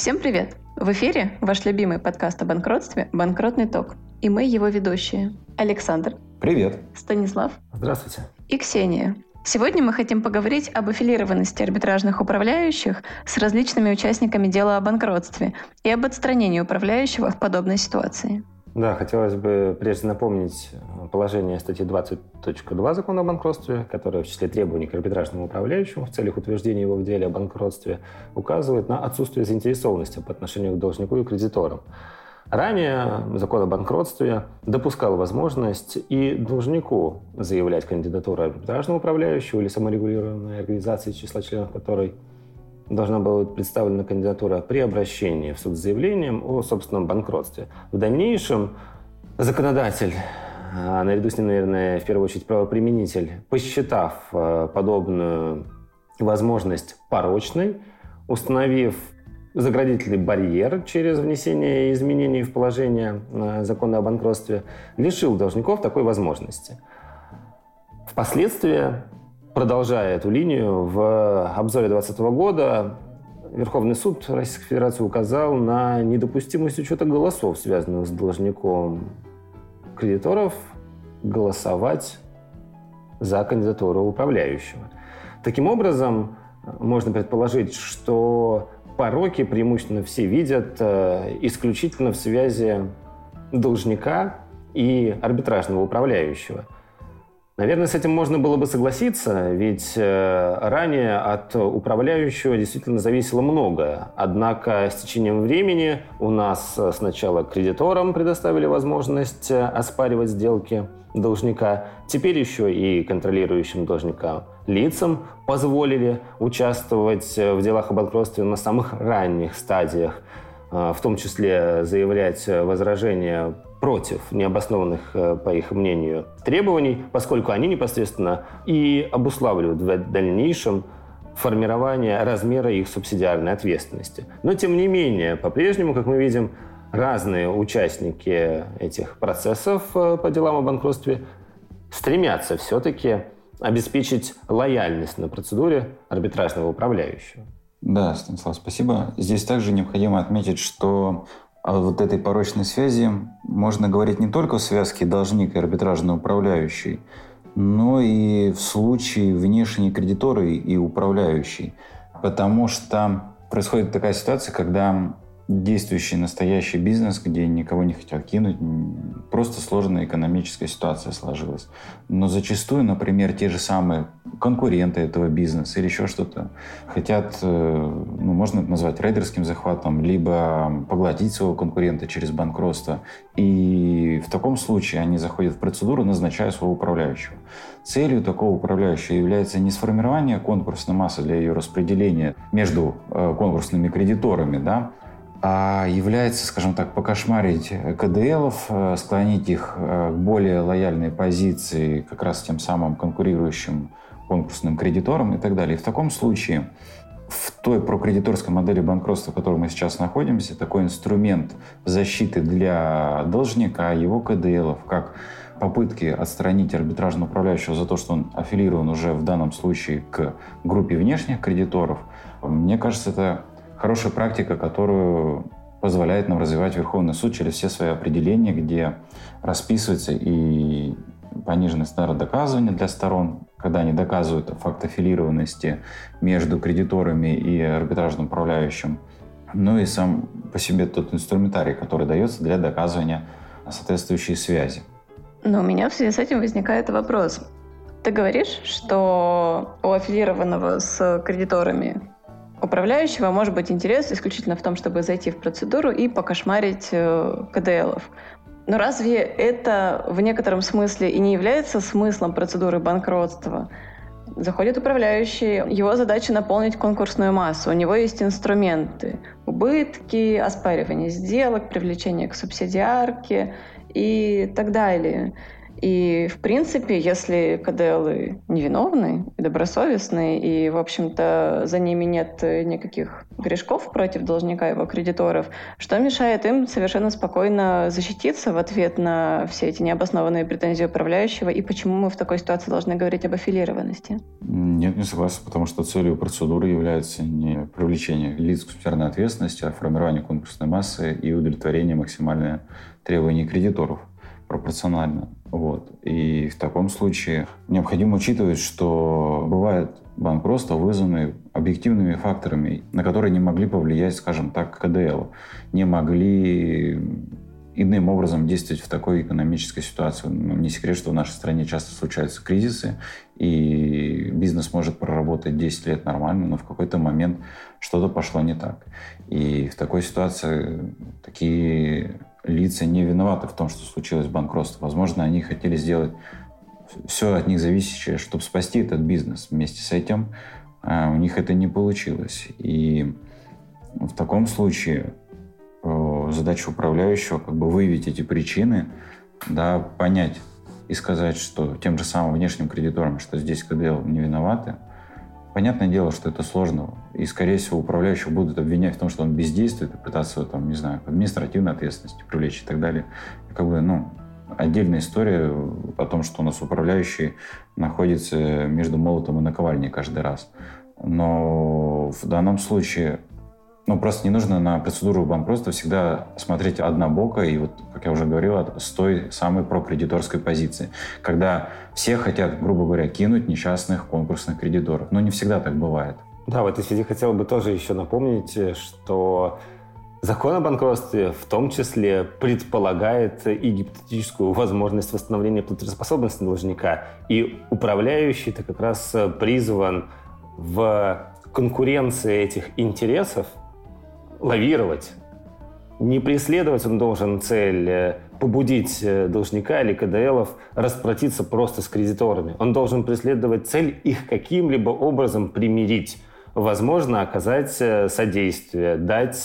Всем привет! В эфире ваш любимый подкаст о банкротстве «Банкротный ток». И мы его ведущие. Александр. Привет. Станислав. Здравствуйте. И Ксения. Сегодня мы хотим поговорить об аффилированности арбитражных управляющих с различными участниками дела о банкротстве и об отстранении управляющего в подобной ситуации. Да, хотелось бы прежде напомнить положение статьи 20.2 закона о банкротстве, которое в числе требований к арбитражному управляющему в целях утверждения его в деле о банкротстве указывает на отсутствие заинтересованности по отношению к должнику и кредиторам. Ранее закон о банкротстве допускал возможность и должнику заявлять кандидатуру арбитражного управляющего или саморегулированной организации, числа членов которой должна была быть представлена кандидатура при обращении в суд с заявлением о собственном банкротстве. В дальнейшем законодатель, а наряду с ним, наверное, в первую очередь правоприменитель, посчитав э, подобную возможность порочной, установив заградительный барьер через внесение изменений в положение э, закона о банкротстве, лишил должников такой возможности. Впоследствии продолжая эту линию, в обзоре 2020 года Верховный суд Российской Федерации указал на недопустимость учета голосов, связанных с должником кредиторов, голосовать за кандидатуру управляющего. Таким образом, можно предположить, что пороки преимущественно все видят э, исключительно в связи должника и арбитражного управляющего – Наверное, с этим можно было бы согласиться, ведь э, ранее от управляющего действительно зависело многое. Однако с течением времени у нас э, сначала кредиторам предоставили возможность э, оспаривать сделки должника, теперь еще и контролирующим должника лицам позволили участвовать в делах о банкротстве на самых ранних стадиях, в том числе заявлять возражения против необоснованных, э, по их мнению, требований, поскольку они непосредственно и обуславливают в дальнейшем формирование размера их субсидиарной ответственности. Но, тем не менее, по-прежнему, как мы видим, разные участники этих процессов э, по делам о банкротстве стремятся все-таки обеспечить лояльность на процедуре арбитражного управляющего. Да, Станислав, спасибо. Здесь также необходимо отметить, что о вот этой порочной связи можно говорить не только в связке должник и арбитражный управляющий, но и в случае внешней кредиторы и управляющий. Потому что происходит такая ситуация, когда действующий настоящий бизнес, где никого не хотят кинуть, просто сложная экономическая ситуация сложилась. Но зачастую, например, те же самые конкуренты этого бизнеса или еще что-то хотят, э, ну, можно это назвать рейдерским захватом, либо поглотить своего конкурента через банкротство. И в таком случае они заходят в процедуру, назначая своего управляющего. Целью такого управляющего является не сформирование конкурсной массы для ее распределения между э, конкурсными кредиторами, да, а является, скажем так, покошмарить КДЛов, э, склонить их э, к более лояльной позиции как раз тем самым конкурирующим конкурсным кредиторам и так далее. И в таком случае в той прокредиторской модели банкротства, в которой мы сейчас находимся, такой инструмент защиты для должника, его КДЛов, как попытки отстранить арбитражного управляющего за то, что он аффилирован уже в данном случае к группе внешних кредиторов, мне кажется, это хорошая практика, которую позволяет нам развивать Верховный суд через все свои определения, где расписывается и пониженный стандарт доказывания для сторон, когда они доказывают факт аффилированности между кредиторами и арбитражным управляющим, ну и сам по себе тот инструментарий, который дается для доказывания соответствующей связи. Но у меня в связи с этим возникает вопрос. Ты говоришь, что у аффилированного с кредиторами управляющего может быть интерес исключительно в том, чтобы зайти в процедуру и покошмарить э, КДЛов. Но разве это в некотором смысле и не является смыслом процедуры банкротства? Заходит управляющий, его задача наполнить конкурсную массу. У него есть инструменты. Убытки, оспаривание сделок, привлечение к субсидиарке и так далее. И, в принципе, если КДЛы невиновны добросовестны, и, в общем-то, за ними нет никаких грешков против должника его кредиторов, что мешает им совершенно спокойно защититься в ответ на все эти необоснованные претензии управляющего, и почему мы в такой ситуации должны говорить об аффилированности? Нет, не согласен, потому что целью процедуры является не привлечение лиц к субсидиарной ответственности, а формирование конкурсной массы и удовлетворение максимальных требований кредиторов пропорционально. Вот. И в таком случае необходимо учитывать, что бывает банкротство, вызванные объективными факторами, на которые не могли повлиять, скажем так, КДЛ. Не могли иным образом действовать в такой экономической ситуации. Ну, не секрет, что в нашей стране часто случаются кризисы, и бизнес может проработать 10 лет нормально, но в какой-то момент что-то пошло не так. И в такой ситуации такие лица не виноваты в том, что случилось банкротство. Возможно, они хотели сделать все от них зависящее, чтобы спасти этот бизнес. Вместе с этим а, у них это не получилось. И в таком случае задача управляющего как бы выявить эти причины, да, понять и сказать, что тем же самым внешним кредиторам, что здесь КДЛ не виноваты, Понятное дело, что это сложно. И, скорее всего, управляющего будут обвинять в том, что он бездействует и пытаться, там, не знаю, административной ответственности привлечь и так далее. И как бы, ну, отдельная история о том, что у нас управляющий находится между молотом и наковальней каждый раз. Но в данном случае ну, просто не нужно на процедуру банкротства всегда смотреть однобоко и, вот, как я уже говорил, с той самой прокредиторской позиции, когда все хотят, грубо говоря, кинуть несчастных конкурсных кредиторов. Но не всегда так бывает. Да, в этой связи хотел бы тоже еще напомнить, что Закон о банкротстве в том числе предполагает и гипотетическую возможность восстановления платежеспособности должника. И управляющий-то как раз призван в конкуренции этих интересов лавировать. Не преследовать он должен цель э, побудить э, должника или КДЛов расплатиться просто с кредиторами. Он должен преследовать цель их каким-либо образом примирить. Возможно, оказать э, содействие, дать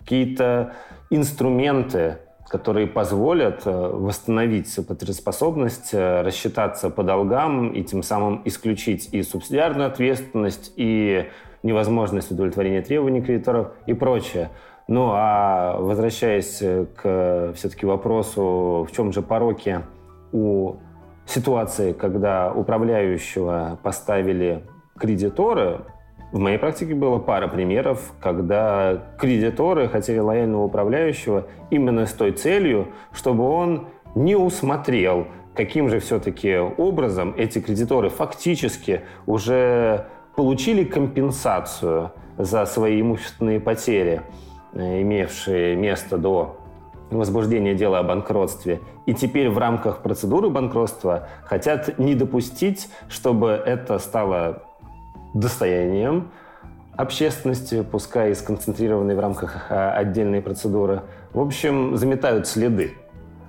какие-то инструменты, которые позволят восстановить платежеспособность, рассчитаться по долгам и тем самым исключить и субсидиарную ответственность, и невозможность удовлетворения требований кредиторов и прочее. Ну а возвращаясь к все-таки вопросу, в чем же пороки у ситуации, когда управляющего поставили кредиторы, в моей практике было пара примеров, когда кредиторы хотели лояльного управляющего именно с той целью, чтобы он не усмотрел, каким же все-таки образом эти кредиторы фактически уже получили компенсацию за свои имущественные потери, э, имевшие место до возбуждения дела о банкротстве. И теперь в рамках процедуры банкротства хотят не допустить, чтобы это стало достоянием общественности, пускай и сконцентрированной в рамках э, отдельной процедуры. В общем, заметают следы.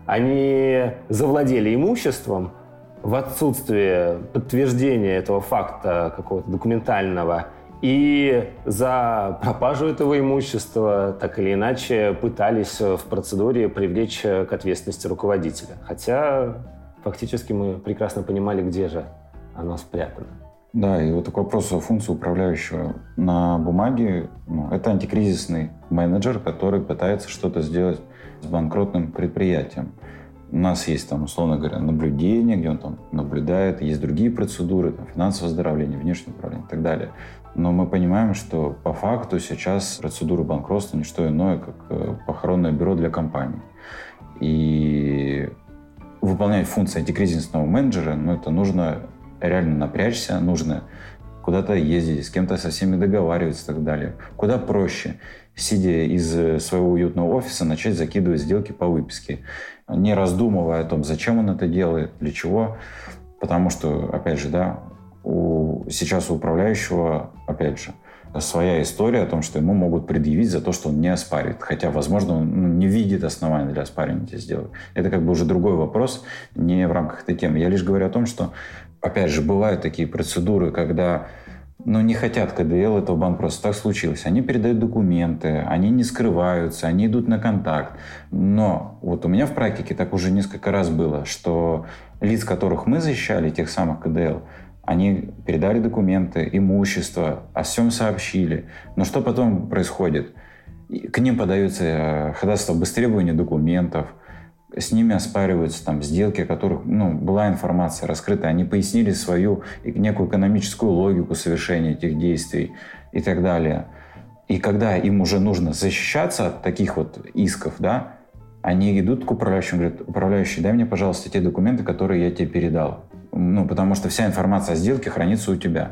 Они завладели имуществом, в отсутствие подтверждения этого факта какого-то документального и за пропажу этого имущества так или иначе пытались в процедуре привлечь к ответственности руководителя. Хотя фактически мы прекрасно понимали, где же оно спрятано. Да, и вот такой вопрос о функции управляющего. На бумаге ну, это антикризисный менеджер, который пытается что-то сделать с банкротным предприятием. У нас есть там, условно говоря, наблюдение, где он там наблюдает, есть другие процедуры, там, финансовое оздоровление, внешнее управление и так далее. Но мы понимаем, что по факту сейчас процедура банкротства не что иное, как э, похоронное бюро для компаний. И выполнять функции антикризисного менеджера, ну, это нужно реально напрячься, нужно куда-то ездить, с кем-то со всеми договариваться и так далее. Куда проще, сидя из своего уютного офиса, начать закидывать сделки по выписке не раздумывая о том, зачем он это делает, для чего. Потому что, опять же, да, у, сейчас у управляющего, опять же, своя история о том, что ему могут предъявить за то, что он не оспаривает. Хотя, возможно, он ну, не видит основания для оспаривания этих сделок. Это как бы уже другой вопрос, не в рамках этой темы. Я лишь говорю о том, что, опять же, бывают такие процедуры, когда но не хотят КДЛ этого банкротства. Так случилось. Они передают документы, они не скрываются, они идут на контакт. Но вот у меня в практике так уже несколько раз было, что лиц, которых мы защищали, тех самых КДЛ, они передали документы, имущество, о всем сообщили. Но что потом происходит? К ним подаются э, ходатайство без требования документов, с ними оспариваются там сделки, о которых ну, была информация раскрыта, они пояснили свою некую экономическую логику совершения этих действий и так далее. И когда им уже нужно защищаться от таких вот исков, да, они идут к управляющему, говорят, управляющий, дай мне, пожалуйста, те документы, которые я тебе передал. Ну, потому что вся информация о сделке хранится у тебя.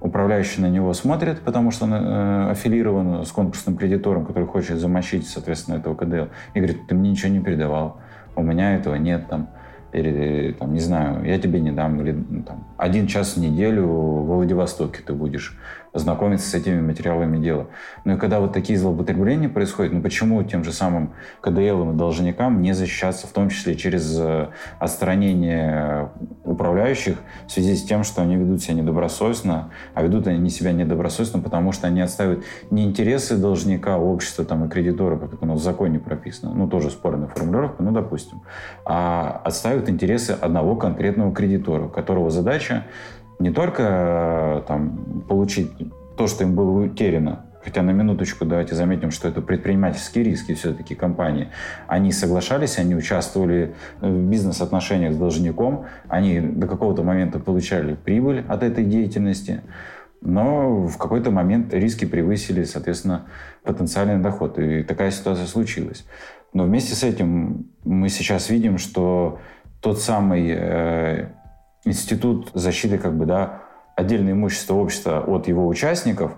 Управляющий на него смотрит, потому что он э, аффилирован с конкурсным кредитором, который хочет замочить, соответственно, этого КДЛ, и говорит, ты мне ничего не передавал, у меня этого нет, там, или, там, не знаю, я тебе не дам, или ну, там, один час в неделю в Владивостоке ты будешь знакомиться с этими материалами дела. Ну и когда вот такие злоупотребления происходят, ну почему тем же самым КДЛ и должникам не защищаться, в том числе через э, отстранение управляющих в связи с тем, что они ведут себя недобросовестно, а ведут они себя недобросовестно, потому что они отставят не интересы должника, общества там, и кредитора, как это у нас в законе прописано, ну тоже спорная формулировка, ну допустим, а отставят интересы одного конкретного кредитора, которого задача не только э, там, получить то, что им было утеряно, хотя на минуточку давайте заметим, что это предпринимательские риски все-таки компании. Они соглашались, они участвовали в бизнес-отношениях с должником, они до какого-то момента получали прибыль от этой деятельности, но в какой-то момент риски превысили, соответственно, потенциальный доход. И такая ситуация случилась. Но вместе с этим мы сейчас видим, что тот самый э, институт защиты как бы, да, отдельное имущество общества от его участников,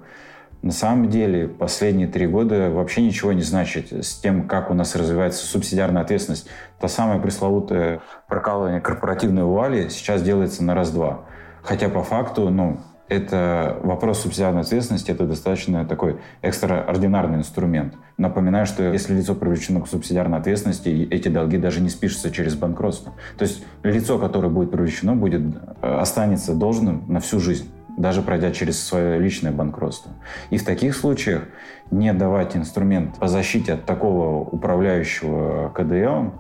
на самом деле последние три года вообще ничего не значит с тем, как у нас развивается субсидиарная ответственность. Та самая пресловутая прокалывание корпоративной вуали сейчас делается на раз-два. Хотя по факту, ну, это вопрос субсидиарной ответственности, это достаточно такой экстраординарный инструмент. Напоминаю, что если лицо привлечено к субсидиарной ответственности, эти долги даже не спишутся через банкротство. То есть лицо, которое будет привлечено, будет, э, останется должным на всю жизнь даже пройдя через свое личное банкротство. И в таких случаях не давать инструмент по защите от такого управляющего КДЛ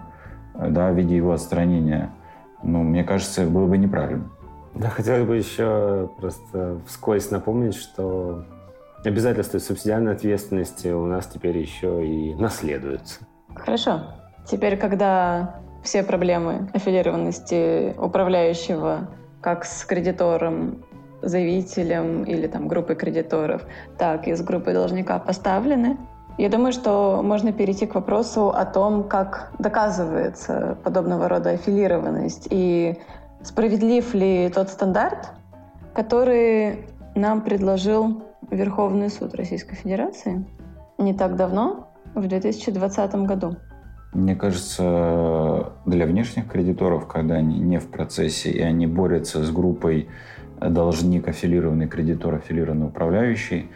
э, да, в виде его отстранения, ну, мне кажется, было бы неправильно. Да, хотелось бы еще просто вскользь напомнить, что обязательства субсидиарной ответственности у нас теперь еще и наследуются. Хорошо. Теперь, когда все проблемы аффилированности управляющего как с кредитором, заявителем или там группой кредиторов, так и с группой должника поставлены, я думаю, что можно перейти к вопросу о том, как доказывается подобного рода аффилированность и Справедлив ли тот стандарт, который нам предложил Верховный суд Российской Федерации не так давно, в 2020 году? Мне кажется, для внешних кредиторов, когда они не в процессе и они борются с группой должник, аффилированный кредитор, аффилированный управляющий,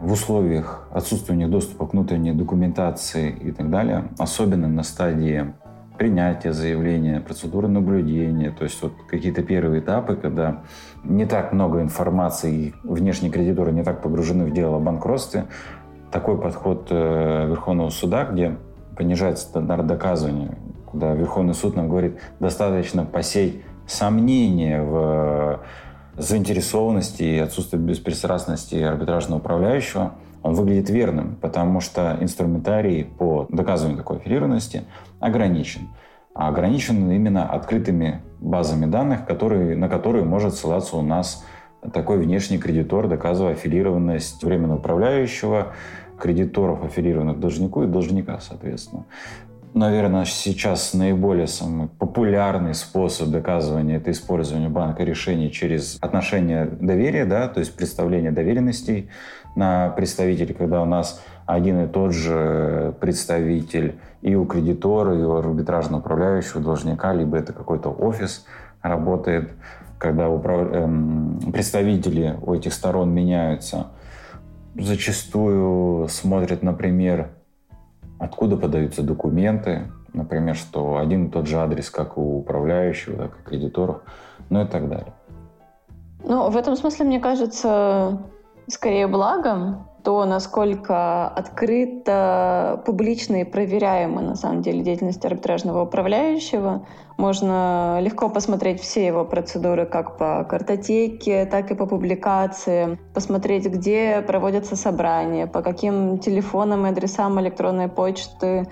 в условиях отсутствия у них доступа к внутренней документации и так далее, особенно на стадии принятия заявления, процедуры наблюдения, то есть вот какие-то первые этапы, когда не так много информации, внешние кредиторы не так погружены в дело о банкротстве, такой подход э, Верховного суда, где понижается стандарт доказывания, куда Верховный суд нам говорит, достаточно посей сомнения в заинтересованности и отсутствии беспристрастности арбитражного управляющего, он выглядит верным, потому что инструментарий по доказыванию такой аффилированности ограничен. А ограничен именно открытыми базами данных, которые, на которые может ссылаться у нас такой внешний кредитор, доказывая аффилированность временно управляющего, кредиторов, аффилированных должнику и должника, соответственно. Наверное, сейчас наиболее самый популярный способ доказывания – это использование банка решений через отношения доверия, да, то есть представление доверенностей на представителей, когда у нас один и тот же представитель и у кредитора, и у арбитражного управляющего должника, либо это какой-то офис работает, когда управ... эм, представители у этих сторон меняются. Зачастую смотрят, например, откуда подаются документы, например, что один и тот же адрес, как у управляющего, так и кредиторов, ну и так далее. Ну, в этом смысле, мне кажется, скорее благом, то, насколько открыто, публично и проверяемо на самом деле деятельность арбитражного управляющего. Можно легко посмотреть все его процедуры как по картотеке, так и по публикации, посмотреть, где проводятся собрания, по каким телефонам и адресам электронной почты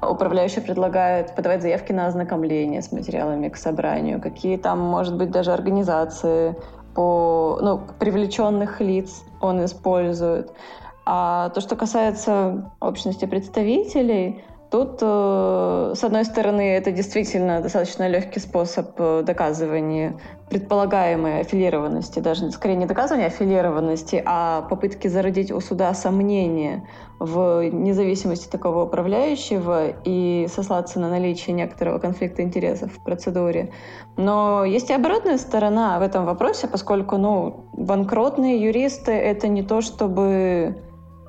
управляющий предлагает подавать заявки на ознакомление с материалами к собранию, какие там, может быть, даже организации по ну, привлеченных лиц он использует. А то, что касается общности представителей, Тут, э, с одной стороны, это действительно достаточно легкий способ э, доказывания предполагаемой аффилированности, даже скорее не доказывания аффилированности, а попытки зародить у суда сомнения в независимости такого управляющего и сослаться на наличие некоторого конфликта интересов в процедуре. Но есть и оборотная сторона в этом вопросе, поскольку ну, банкротные юристы — это не то чтобы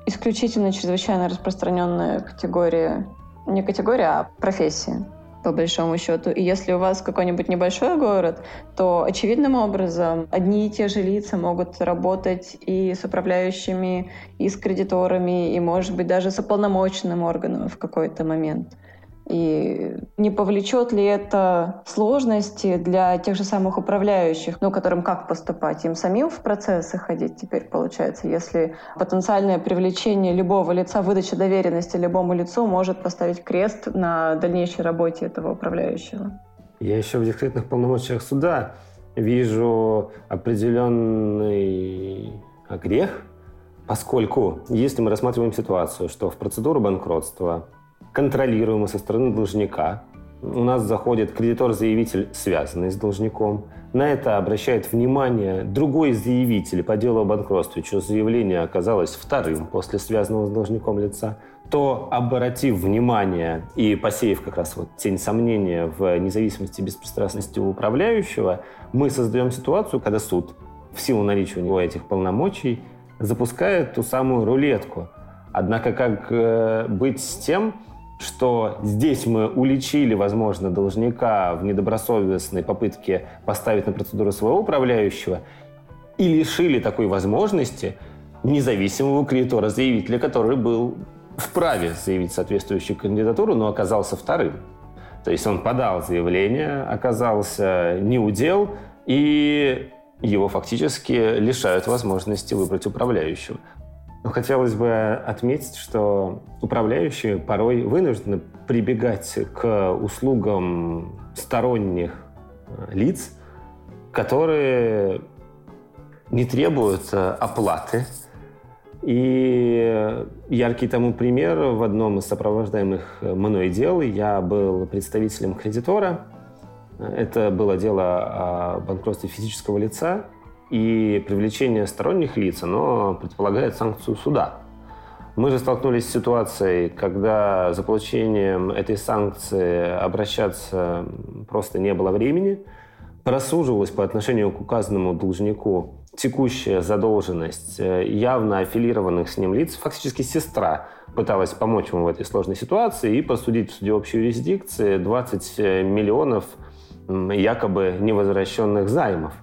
исключительно чрезвычайно распространенная категория не категория, а профессия по большому счету. И если у вас какой-нибудь небольшой город, то очевидным образом одни и те же лица могут работать и с управляющими, и с кредиторами, и, может быть, даже с уполномоченным органом в какой-то момент. И не повлечет ли это сложности для тех же самых управляющих, ну, которым как поступать? Им самим в процессы ходить теперь получается, если потенциальное привлечение любого лица, выдача доверенности любому лицу может поставить крест на дальнейшей работе этого управляющего? Я еще в дискретных полномочиях суда вижу определенный грех, поскольку если мы рассматриваем ситуацию, что в процедуру банкротства контролируемо со стороны должника. У нас заходит кредитор-заявитель, связанный с должником. На это обращает внимание другой заявитель по делу о банкротстве, чье заявление оказалось вторым после связанного с должником лица, то, обратив внимание и посеяв как раз вот тень сомнения в независимости и беспристрастности управляющего, мы создаем ситуацию, когда суд в силу наличия у него этих полномочий запускает ту самую рулетку. Однако как э, быть с тем, что здесь мы уличили, возможно, должника в недобросовестной попытке поставить на процедуру своего управляющего и лишили такой возможности независимого кредитора-заявителя, который был вправе заявить соответствующую кандидатуру, но оказался вторым. То есть он подал заявление, оказался неудел, и его фактически лишают возможности выбрать управляющего. Но хотелось бы отметить, что управляющие порой вынуждены прибегать к услугам сторонних э, лиц, которые не требуют э, оплаты. И яркий тому пример в одном из сопровождаемых мной дел я был представителем кредитора. Это было дело о банкротстве физического лица, и привлечение сторонних лиц, оно предполагает санкцию суда. Мы же столкнулись с ситуацией, когда за получением этой санкции обращаться просто не было времени. Просуживалась по отношению к указанному должнику текущая задолженность э, явно аффилированных с ним лиц. Фактически сестра пыталась помочь ему в этой сложной ситуации и посудить в суде общей юрисдикции 20 э, миллионов якобы невозвращенных займов –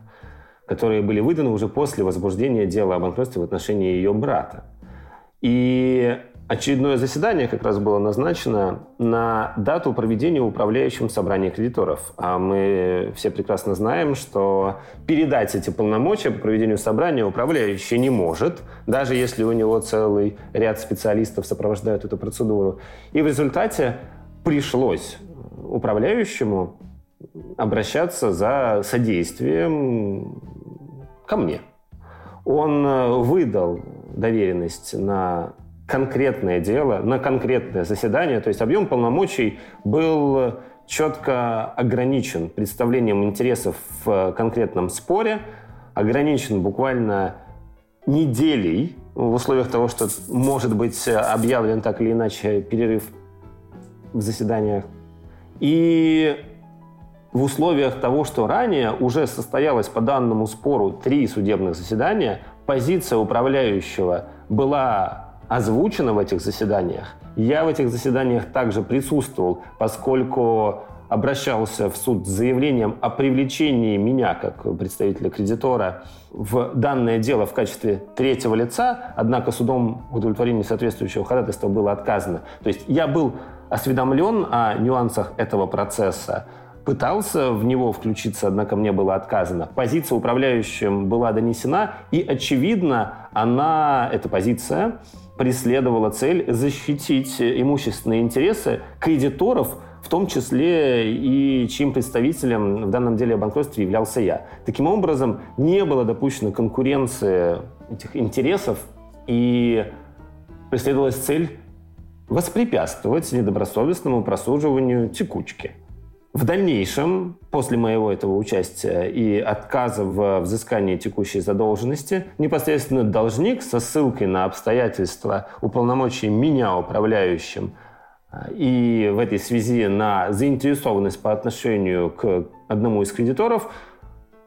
которые были выданы уже после возбуждения дела о банкротстве в отношении ее брата. И очередное заседание как раз было назначено на дату проведения управляющим собрания кредиторов. А мы все прекрасно знаем, что передать эти полномочия по проведению собрания управляющий не может, даже если у него целый ряд специалистов сопровождают эту процедуру. И в результате пришлось управляющему обращаться за содействием ко мне. Он э, выдал доверенность на конкретное дело, на конкретное заседание, то есть объем полномочий был четко ограничен представлением интересов в конкретном споре, ограничен буквально неделей в условиях того, что может быть объявлен так или иначе перерыв в заседаниях. И в условиях того, что ранее уже состоялось по данному спору три судебных заседания, позиция управляющего была озвучена в этих заседаниях. Я в этих заседаниях также присутствовал, поскольку обращался в суд с заявлением о привлечении меня как представителя кредитора в данное дело в качестве третьего лица, однако судом удовлетворение соответствующего ходатайства было отказано. То есть я был осведомлен о нюансах этого процесса, пытался в него включиться, однако мне было отказано. Позиция управляющим была донесена, и, очевидно, она, эта позиция, преследовала цель защитить имущественные интересы кредиторов, в том числе и чьим представителем в данном деле о банкротстве являлся я. Таким образом, не было допущено конкуренции этих интересов, и преследовалась цель воспрепятствовать недобросовестному просуживанию текучки. В дальнейшем, после моего этого участия и отказа в взыскании текущей задолженности, непосредственно должник со ссылкой на обстоятельства уполномочия меня управляющим и в этой связи на заинтересованность по отношению к одному из кредиторов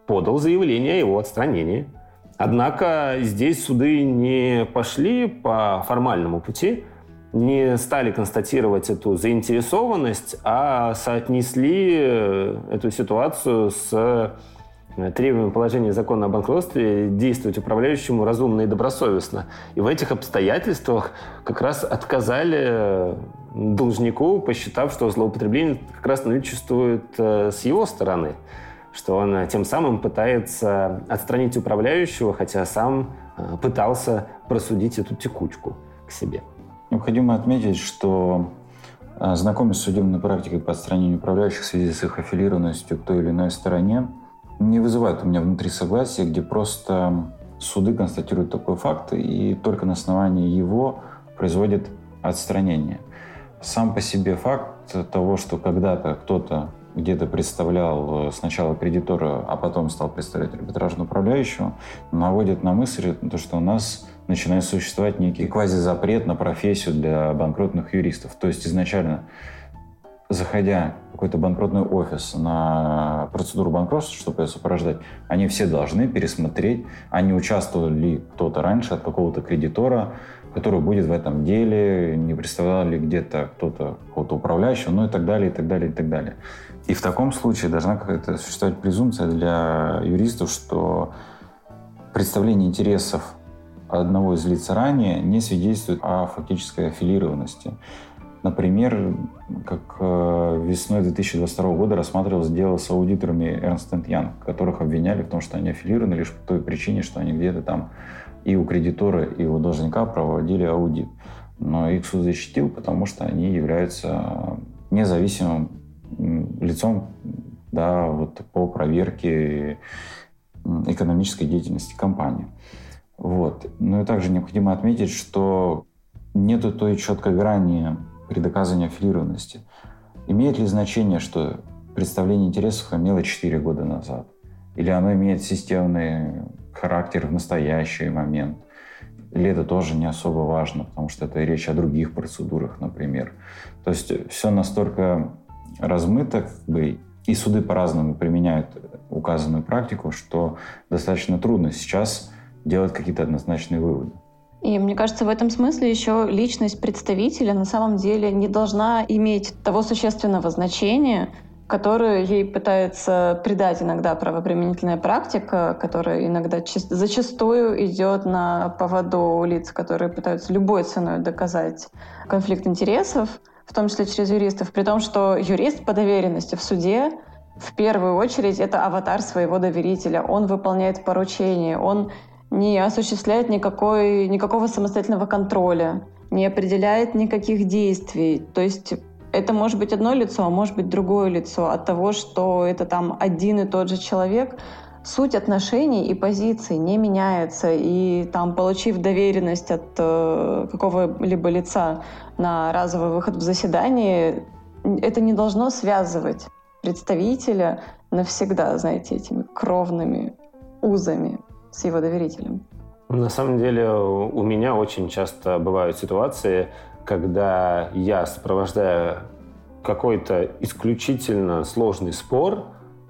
подал заявление о его отстранении. Однако здесь суды не пошли по формальному пути – не стали констатировать эту заинтересованность, а соотнесли э, эту ситуацию с э, требованием положения закона о банкротстве действовать управляющему разумно и добросовестно. И в этих обстоятельствах как раз отказали э, должнику, посчитав, что злоупотребление как раз наличествует с его стороны, что он тем самым пытается отстранить управляющего, хотя сам пытался просудить эту текучку к себе. Необходимо отметить, что э, знакомясь с судебной практикой по отстранению управляющих в связи с их аффилированностью к той или иной стороне, не вызывает у меня внутри согласия, где просто суды констатируют такой факт и только на основании его производят отстранение. Сам по себе факт того, что когда-то кто-то где-то представлял э, сначала кредитора, а потом стал представлять арбитражного управляющего, наводит на мысль, что у нас начинает существовать некий квазизапрет на профессию для банкротных юристов. То есть изначально, заходя в какой-то банкротный офис на процедуру банкротства, чтобы ее сопровождать, они все должны пересмотреть, а не участвовал ли кто-то раньше от какого-то кредитора, который будет в этом деле, не представлял ли где-то кто-то какого-то управляющего, ну и так далее, и так далее, и так далее. И в таком случае должна какая-то существовать презумпция для юристов, что представление интересов одного из лиц ранее не свидетельствует о фактической аффилированности. Например, как э, весной 2022 года рассматривалось дело с аудиторами Ernst Young, которых обвиняли в том, что они аффилированы лишь по той причине, что они где-то там и у кредитора, и у должника проводили аудит. Но их суд защитил, потому что они являются независимым лицом да, вот по проверке экономической деятельности компании. Вот. Ну и также необходимо отметить, что нет той четкой грани при доказывании аффилированности. Имеет ли значение, что представление интересов имело 4 года назад? Или оно имеет системный характер в настоящий момент? Или это тоже не особо важно, потому что это речь о других процедурах, например. То есть все настолько размыто, как бы, и суды по-разному применяют указанную практику, что достаточно трудно сейчас делать какие-то однозначные выводы. И мне кажется, в этом смысле еще личность представителя на самом деле не должна иметь того существенного значения, которое ей пытается придать иногда правоприменительная практика, которая иногда зачастую идет на поводу лиц, которые пытаются любой ценой доказать конфликт интересов, в том числе через юристов, при том, что юрист по доверенности в суде в первую очередь это аватар своего доверителя. Он выполняет поручение, он не осуществляет никакой, никакого самостоятельного контроля, не определяет никаких действий. То есть это может быть одно лицо, а может быть другое лицо от того, что это там один и тот же человек. Суть отношений и позиций не меняется, и там, получив доверенность от э, какого-либо лица на разовый выход в заседание, это не должно связывать представителя навсегда, знаете, этими кровными узами с его доверителем? На самом деле у меня очень часто бывают ситуации, когда я сопровождаю какой-то исключительно сложный спор,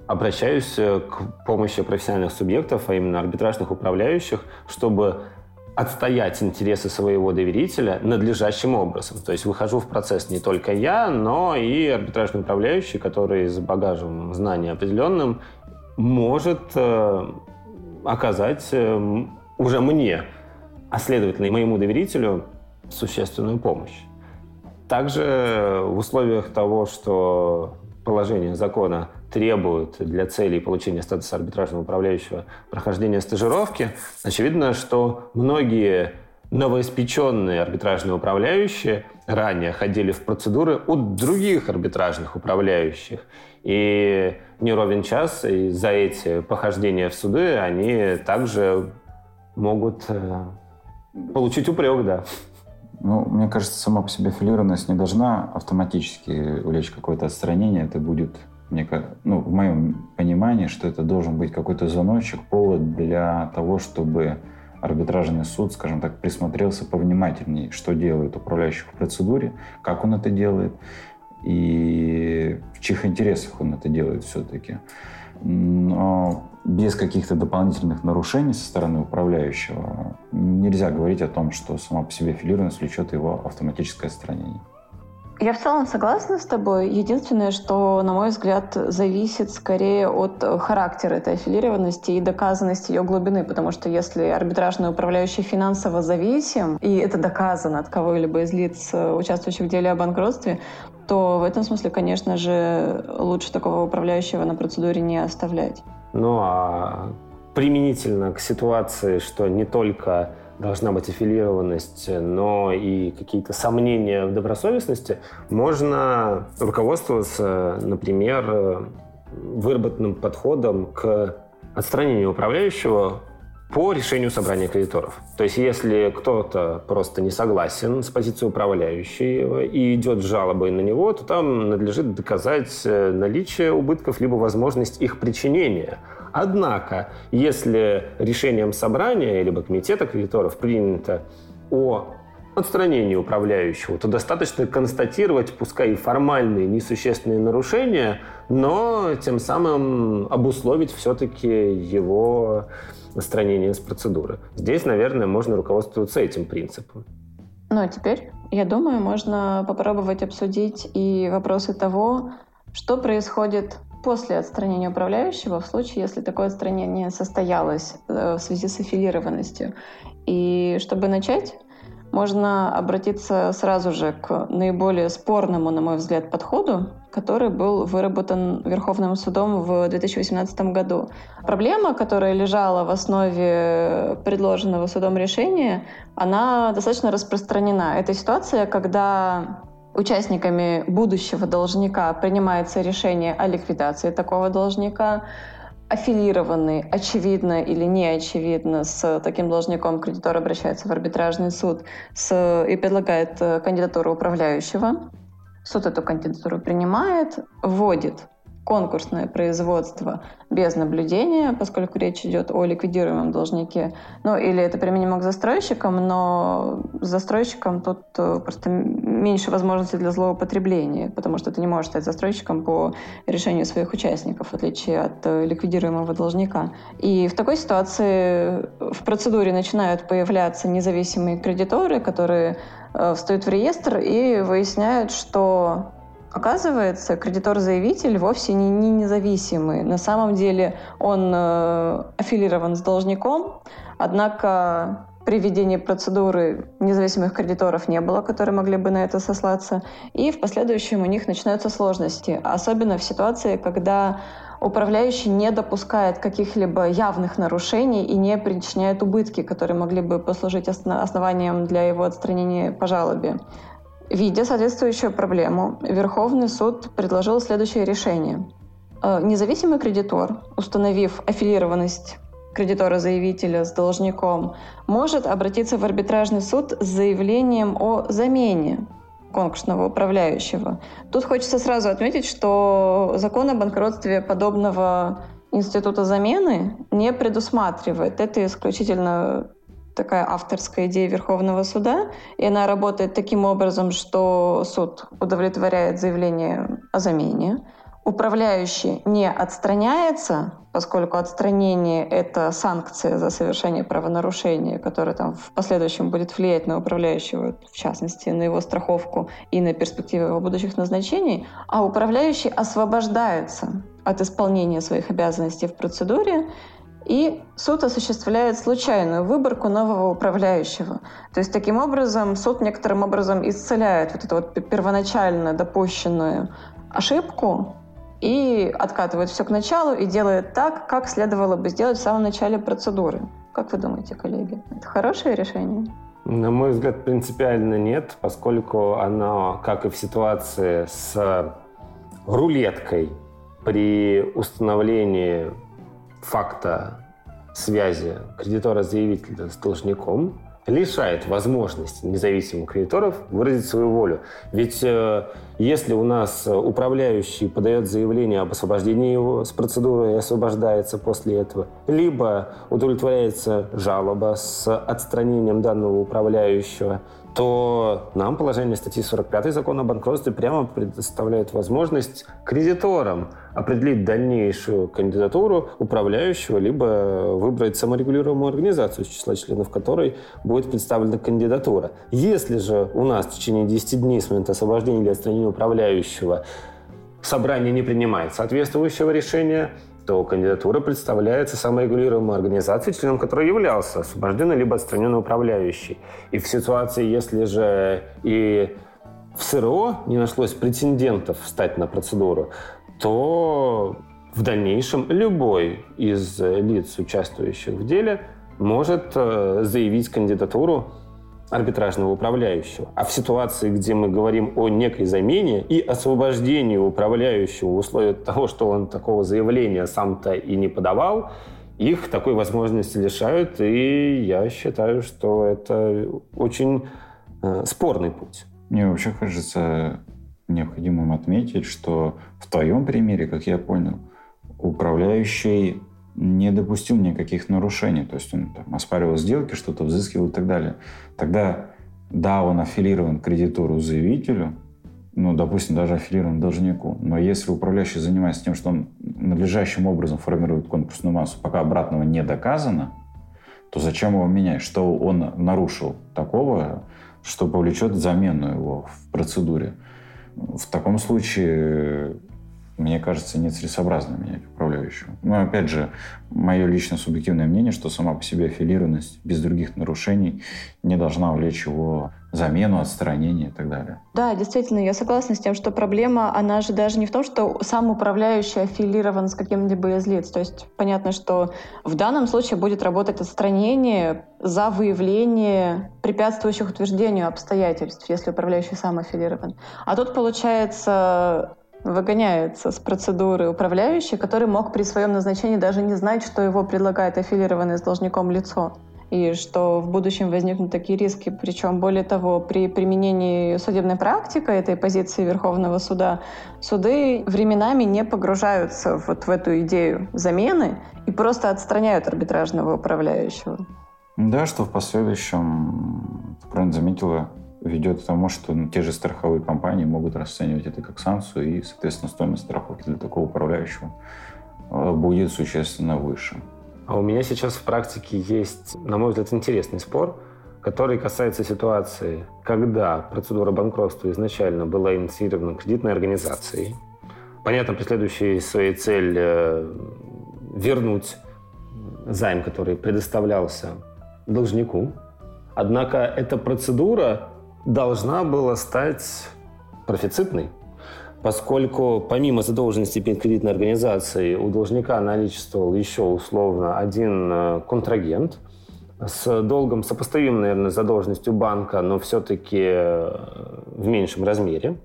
обращаюсь к помощи профессиональных субъектов, а именно арбитражных управляющих, чтобы отстоять интересы своего доверителя надлежащим образом. То есть выхожу в процесс не только я, но и арбитражный управляющий, который с багажем знаний определенным может э, оказать э, уже мне, а следовательно и моему доверителю, существенную помощь. Также в условиях того, что положение закона требует для целей получения статуса арбитражного управляющего прохождения стажировки, очевидно, что многие новоиспеченные арбитражные управляющие ранее ходили в процедуры у других арбитражных управляющих. И не ровен час, и за эти похождения в суды они также могут э, получить упрек, да. Ну, мне кажется, сама по себе филированность не должна автоматически увлечь какое-то отстранение. Это будет, мне, ну, в моем понимании, что это должен быть какой-то звоночек, повод для того, чтобы арбитражный суд, скажем так, присмотрелся повнимательнее, что делает управляющий в процедуре, как он это делает и в чьих интересах он это делает все-таки. Но без каких-то дополнительных нарушений со стороны управляющего нельзя говорить о том, что сама по себе филированность влечет его автоматическое отстранение. Я в целом согласна с тобой. Единственное, что, на мой взгляд, зависит скорее от характера этой аффилированности и доказанности ее глубины. Потому что если арбитражный управляющий финансово зависим, и это доказано от кого-либо из лиц, участвующих в деле о банкротстве, то в этом смысле, конечно же, лучше такого управляющего на процедуре не оставлять. Ну а применительно к ситуации, что не только должна быть аффилированность, но и какие-то сомнения в добросовестности, можно руководствоваться, например, выработанным подходом к отстранению управляющего по решению собрания кредиторов. То есть если кто-то просто не согласен с позицией управляющего и идет с жалобой на него, то там надлежит доказать наличие убытков либо возможность их причинения – Однако, если решением собрания либо комитета кредиторов принято о отстранении управляющего, то достаточно констатировать, пускай и формальные несущественные нарушения, но тем самым обусловить все-таки его отстранение из процедуры. Здесь, наверное, можно руководствоваться этим принципом. Ну а теперь, я думаю, можно попробовать обсудить и вопросы того, что происходит после отстранения управляющего в случае, если такое отстранение состоялось э, в связи с аффилированностью. И чтобы начать, можно обратиться сразу же к наиболее спорному, на мой взгляд, подходу, который был выработан Верховным судом в 2018 году. Проблема, которая лежала в основе предложенного судом решения, она достаточно распространена. Это ситуация, когда участниками будущего должника принимается решение о ликвидации такого должника, аффилированный, очевидно или не очевидно, с таким должником кредитор обращается в арбитражный суд с, и предлагает э, кандидатуру управляющего. Суд эту кандидатуру принимает, вводит конкурсное производство без наблюдения, поскольку речь идет о ликвидируемом должнике. Ну, или это применимо к застройщикам, но с застройщиком тут э, просто меньше возможностей для злоупотребления, потому что ты не можешь стать застройщиком по решению своих участников, в отличие от э, ликвидируемого должника. И в такой ситуации в процедуре начинают появляться независимые кредиторы, которые э, встают в реестр и выясняют, что Оказывается, кредитор-заявитель вовсе не, не независимый. На самом деле он э, аффилирован с должником, однако при ведении процедуры независимых кредиторов не было, которые могли бы на это сослаться. И в последующем у них начинаются сложности, особенно в ситуации, когда управляющий не допускает каких-либо явных нарушений и не причиняет убытки, которые могли бы послужить основанием для его отстранения по жалобе. Видя соответствующую проблему, Верховный суд предложил следующее решение. Э, независимый кредитор, установив аффилированность кредитора-заявителя с должником, может обратиться в арбитражный суд с заявлением о замене конкурсного управляющего. Тут хочется сразу отметить, что закон о банкротстве подобного института замены не предусматривает. Это исключительно такая авторская идея Верховного суда, и она работает таким образом, что суд удовлетворяет заявление о замене, управляющий не отстраняется, поскольку отстранение — это санкция за совершение правонарушения, которая там в последующем будет влиять на управляющего, в частности, на его страховку и на перспективы его будущих назначений, а управляющий освобождается от исполнения своих обязанностей в процедуре, и суд осуществляет случайную выборку нового управляющего. То есть таким образом суд некоторым образом исцеляет вот эту вот первоначально допущенную ошибку и откатывает все к началу и делает так, как следовало бы сделать в самом начале процедуры. Как вы думаете, коллеги? Это хорошее решение? На мой взгляд, принципиально нет, поскольку оно, как и в ситуации с рулеткой при установлении факта связи кредитора-заявителя с должником лишает возможности независимых кредиторов выразить свою волю. Ведь э, если у нас управляющий подает заявление об освобождении его с процедуры и освобождается после этого, либо удовлетворяется жалоба с отстранением данного управляющего, то нам положение статьи 45 закона о банкротстве прямо предоставляет возможность кредиторам определить дальнейшую кандидатуру управляющего, либо выбрать саморегулируемую организацию, из числа членов которой будет представлена кандидатура. Если же у нас в течение 10 дней с момента освобождения или отстранения управляющего собрание не принимает соответствующего решения, то кандидатура представляется саморегулируемой организацией, членом которой являлся освобожденный либо отстраненный управляющий. И в ситуации, если же и в СРО не нашлось претендентов встать на процедуру, то в дальнейшем любой из лиц, участвующих в деле, может э, заявить кандидатуру арбитражного управляющего. А в ситуации, где мы говорим о некой замене и освобождении управляющего в условиях того, что он такого заявления сам-то и не подавал, их такой возможности лишают, и я считаю, что это очень э, спорный путь. Мне вообще кажется необходимым отметить, что в твоем примере, как я понял, управляющий не допустил никаких нарушений. То есть он там, оспаривал сделки, что-то взыскивал и так далее. Тогда, да, он аффилирован кредитору заявителю, ну, допустим, даже аффилирован должнику. Но если управляющий занимается тем, что он надлежащим образом формирует конкурсную массу, пока обратного не доказано, то зачем его менять? Что он нарушил такого, что повлечет замену его в процедуре? В таком случае мне кажется, нецелесообразно менять управляющего. Но, опять же, мое личное субъективное мнение, что сама по себе аффилированность без других нарушений не должна увлечь его замену, отстранение и так далее. Да, действительно, я согласна с тем, что проблема, она же даже не в том, что сам управляющий аффилирован с каким-либо из лиц. То есть понятно, что в данном случае будет работать отстранение за выявление препятствующих утверждению обстоятельств, если управляющий сам аффилирован. А тут, получается, выгоняется с процедуры управляющий, который мог при своем назначении даже не знать, что его предлагает аффилированное с должником лицо и что в будущем возникнут такие риски. Причем, более того, при применении судебной практики этой позиции Верховного суда суды временами не погружаются вот в эту идею замены и просто отстраняют арбитражного управляющего. Да, что в последующем, правильно заметила, ведет к тому, что ну, те же страховые компании могут расценивать это как санкцию, и, соответственно, стоимость страховки для такого управляющего э, будет существенно выше. А у меня сейчас в практике есть, на мой взгляд, интересный спор, который касается ситуации, когда процедура банкротства изначально была инициирована кредитной организацией. Понятно, преследующей своей цель э, вернуть займ, который предоставлялся должнику. Однако эта процедура должна была стать профицитной, поскольку помимо задолженности перед кредитной организацией у должника наличествовал еще условно один э, контрагент с долгом сопоставим, наверное, с задолженностью банка, но все-таки э, в меньшем размере.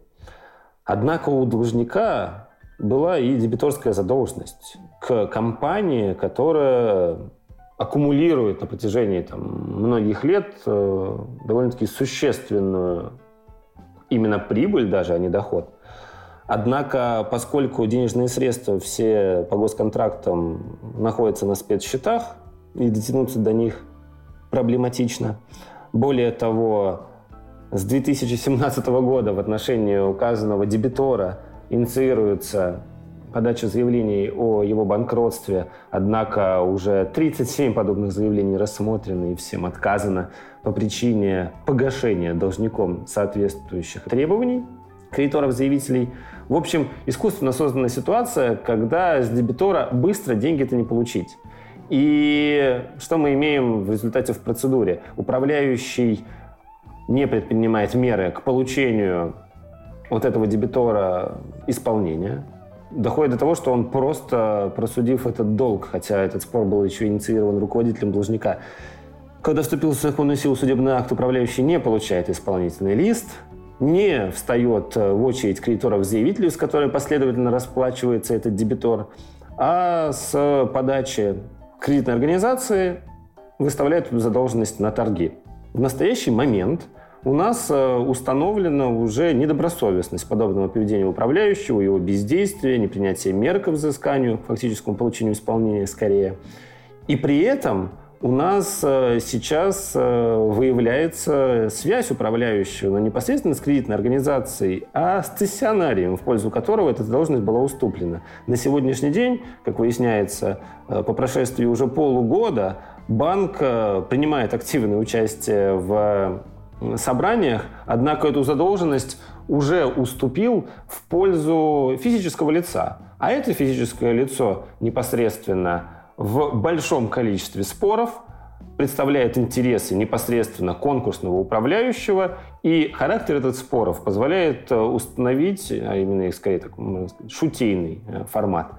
Однако у должника была и дебиторская задолженность к компании, которая аккумулирует на протяжении там, многих лет э, довольно-таки существенную именно прибыль даже, а не доход. Однако, поскольку денежные средства все по госконтрактам находятся на спецсчетах, и дотянуться до них проблематично. Более того, с 2017 года в отношении указанного дебитора инициируется подачи заявлений о его банкротстве, однако уже 37 подобных заявлений рассмотрены и всем отказано по причине погашения должником соответствующих требований кредиторов-заявителей. В общем, искусственно созданная ситуация, когда с дебитора быстро деньги-то не получить. И что мы имеем в результате в процедуре? Управляющий не предпринимает меры к получению вот этого дебитора исполнения, доходит до того, что он просто, просудив этот долг, хотя этот спор был еще инициирован руководителем должника, когда вступил в законную силу судебный акт, управляющий не получает исполнительный лист, не встает в очередь кредиторов-заявителей, с которой последовательно расплачивается этот дебитор, а с подачи кредитной организации выставляет задолженность на торги. В настоящий момент у нас э, установлена уже недобросовестность подобного поведения управляющего, его бездействие, непринятие мер к взысканию, фактическому получению исполнения скорее. И при этом у нас э, сейчас э, выявляется связь управляющего, но непосредственно с кредитной организацией, а с цессионарием, в пользу которого эта должность была уступлена. На сегодняшний день, как выясняется, э, по прошествии уже полугода, банк принимает активное участие в собраниях, однако эту задолженность уже уступил в пользу физического лица. А это физическое лицо непосредственно в большом количестве споров, представляет интересы непосредственно конкурсного управляющего, и характер этих споров позволяет э, установить, а именно скорее так, можно сказать, шутейный э, формат,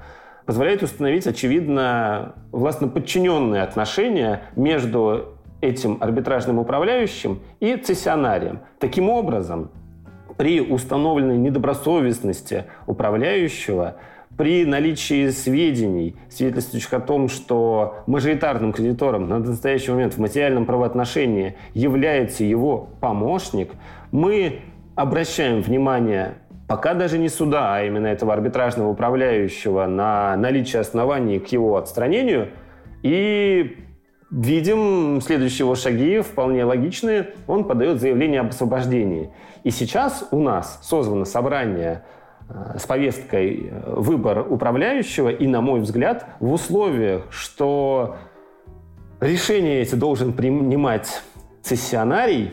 позволяет установить, очевидно, властно подчиненные отношения между этим арбитражным управляющим и цессионарием. Таким образом, при установленной недобросовестности управляющего – при наличии сведений, свидетельствующих о том, что мажоритарным кредитором на настоящий момент в материальном правоотношении является его помощник, мы обращаем внимание пока даже не суда, а именно этого арбитражного управляющего на наличие оснований к его отстранению и видим следующие его шаги, вполне логичные. Он подает заявление об освобождении. И сейчас у нас созвано собрание с повесткой э, выбор управляющего, и, на мой взгляд, в условиях, что решение эти должен принимать цессионарий,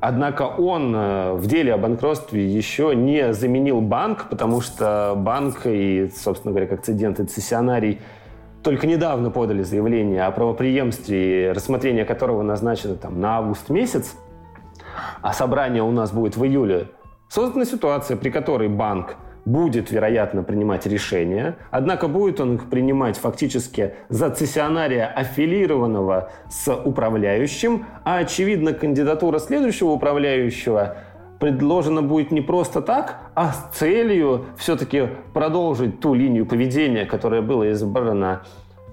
однако он э, в деле о банкротстве еще не заменил банк, потому что банк и, собственно говоря, как цедент и цессионарий только недавно подали заявление о правоприемстве, рассмотрение которого назначено там, на август месяц, а собрание у нас будет в июле Создана ситуация, при которой банк будет, вероятно, принимать решения, однако будет он их принимать фактически за цессионария аффилированного с управляющим, а, очевидно, кандидатура следующего управляющего предложена будет не просто так, а с целью все-таки продолжить ту линию поведения, которая была избрана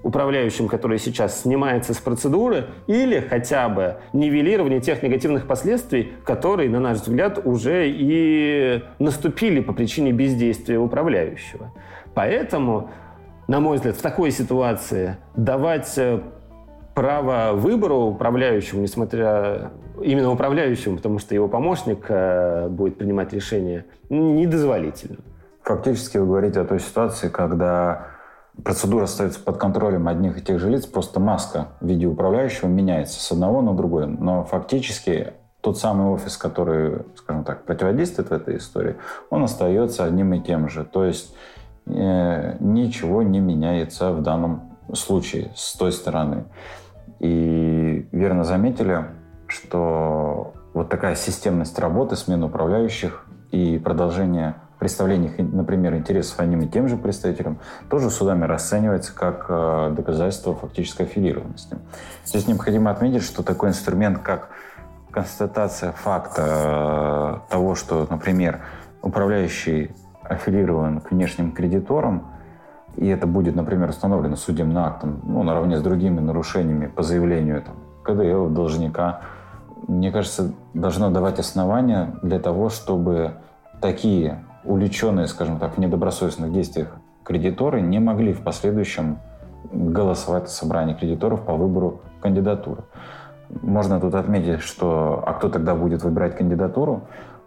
управляющим, который сейчас снимается с процедуры, или хотя бы нивелирование тех негативных последствий, которые, на наш взгляд, уже и наступили по причине бездействия управляющего. Поэтому, на мой взгляд, в такой ситуации давать э, право выбора управляющему, несмотря именно управляющему, потому что его помощник э, будет принимать решение, недозволительно. Фактически вы говорите о той ситуации, когда процедура остается под контролем одних и тех же лиц, просто маска в виде управляющего меняется с одного на другой. Но фактически тот самый офис, который, скажем так, противодействует в этой истории, он остается одним и тем же. То есть э, ничего не меняется в данном случае с той стороны. И верно заметили, что вот такая системность работы, смена управляющих и продолжение представлениях, например, интересов одним и тем же представителям, тоже судами расценивается как э, доказательство фактической аффилированности. Здесь необходимо отметить, что такой инструмент, как констатация факта э, того, что, например, управляющий аффилирован к внешним кредиторам, и это будет, например, установлено судебным актом, ну, наравне с другими нарушениями по заявлению там, КДЛ, должника, мне кажется, должно давать основания для того, чтобы такие увлеченные, скажем так, в недобросовестных действиях кредиторы не могли в последующем голосовать в собрании кредиторов по выбору кандидатуры. Можно тут отметить, что а кто тогда будет выбирать кандидатуру?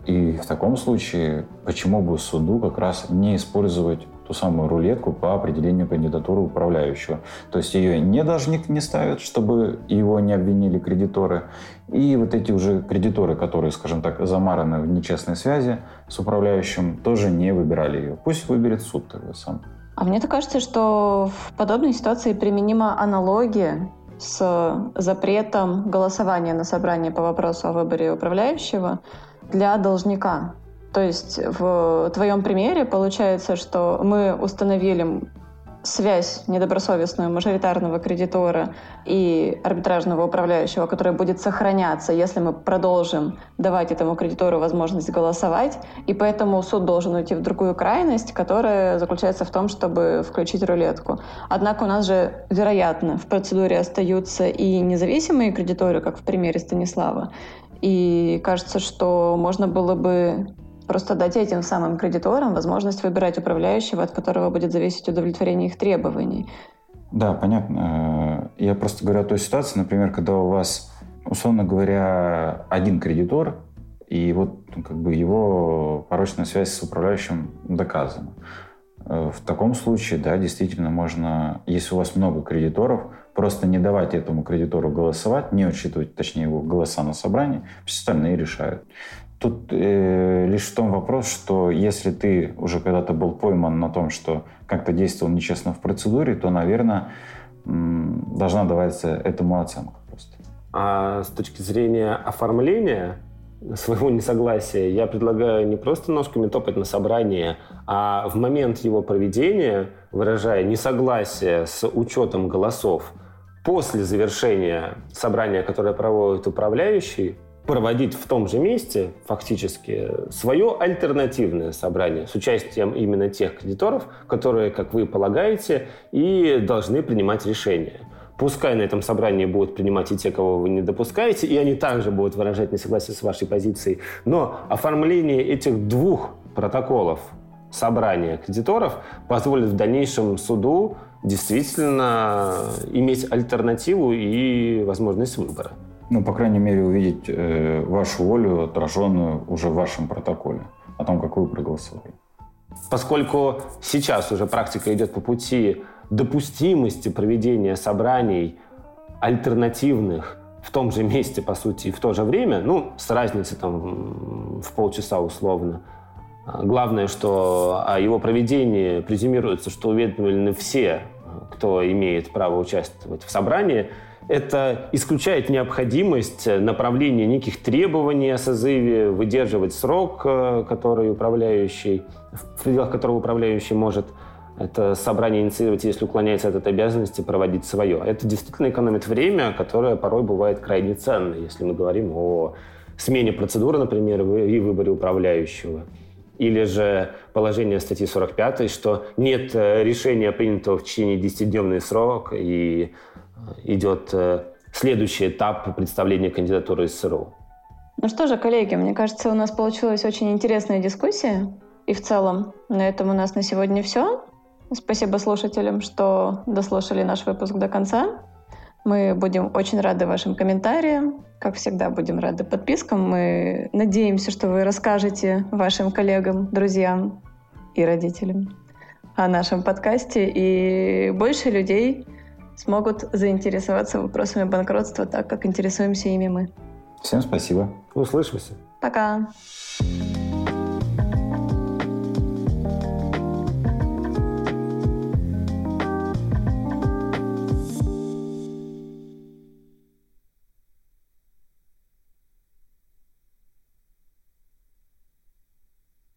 И в таком случае, почему бы суду как раз не использовать ту самую рулетку по определению кандидатуры управляющего. То есть ее не должник не ставит, чтобы его не обвинили кредиторы. И вот эти уже кредиторы, которые, скажем так, замараны в нечестной связи с управляющим, тоже не выбирали ее. Пусть выберет суд тогда сам. А мне-то кажется, что в подобной ситуации применима аналогия с запретом голосования на собрании по вопросу о выборе управляющего для должника. То есть в твоем примере получается, что мы установили связь недобросовестную мажоритарного кредитора и арбитражного управляющего, которая будет сохраняться, если мы продолжим давать этому кредитору возможность голосовать, и поэтому суд должен уйти в другую крайность, которая заключается в том, чтобы включить рулетку. Однако у нас же, вероятно, в процедуре остаются и независимые кредиторы, как в примере Станислава, и кажется, что можно было бы Просто дать этим самым кредиторам возможность выбирать управляющего, от которого будет зависеть удовлетворение их требований. Да, понятно. Э, я просто говорю о той ситуации, например, когда у вас, условно говоря, один кредитор, и вот ну, как бы его порочная связь с управляющим доказана. Э, в таком случае, да, действительно можно, если у вас много кредиторов, просто не давать этому кредитору голосовать, не учитывать, точнее, его голоса на собрании, все остальные решают. Тут э, лишь в том вопрос, что если ты уже когда-то был пойман на том, что как-то действовал нечестно в процедуре, то, наверное, должна даваться этому оценка просто. А с точки зрения оформления своего несогласия, я предлагаю не просто ножками топать на собрание, а в момент его проведения, выражая несогласие с учетом голосов, после завершения собрания, которое проводит управляющий, проводить в том же месте фактически свое альтернативное собрание с участием именно тех кредиторов, которые, как вы полагаете, и должны принимать решения. Пускай на этом собрании будут принимать и те, кого вы не допускаете, и они также будут выражать несогласие с вашей позицией. Но оформление этих двух протоколов собрания кредиторов позволит в дальнейшем суду действительно иметь альтернативу и возможность выбора ну, по крайней мере, увидеть э, вашу волю, отраженную уже в вашем протоколе, о том, как вы проголосовали. Поскольку сейчас уже практика идет по пути допустимости проведения собраний альтернативных в том же месте, по сути, и в то же время, ну, с разницей там в полчаса условно. Главное, что о его проведении презюмируется, что уведомлены все, кто имеет право участвовать в собрании – это исключает необходимость направления неких требований о созыве, выдерживать срок, э, который управляющий, в пределах которого управляющий может это собрание инициировать, если уклоняется от этой обязанности, проводить свое. Это действительно экономит время, которое порой бывает крайне ценно, если мы говорим о смене процедуры, например, и выборе управляющего. Или же положение статьи 45, что нет э, решения, принятого в течение 10-дневный срок, и идет э, следующий этап представления кандидатуры СРУ. Ну что же, коллеги, мне кажется, у нас получилась очень интересная дискуссия. И в целом на этом у нас на сегодня все. Спасибо слушателям, что дослушали наш выпуск до конца. Мы будем очень рады вашим комментариям. Как всегда, будем рады подпискам. Мы надеемся, что вы расскажете вашим коллегам, друзьям и родителям о нашем подкасте. И больше людей смогут заинтересоваться вопросами банкротства так, как интересуемся ими мы. Всем спасибо. Услышимся. Пока. Пока.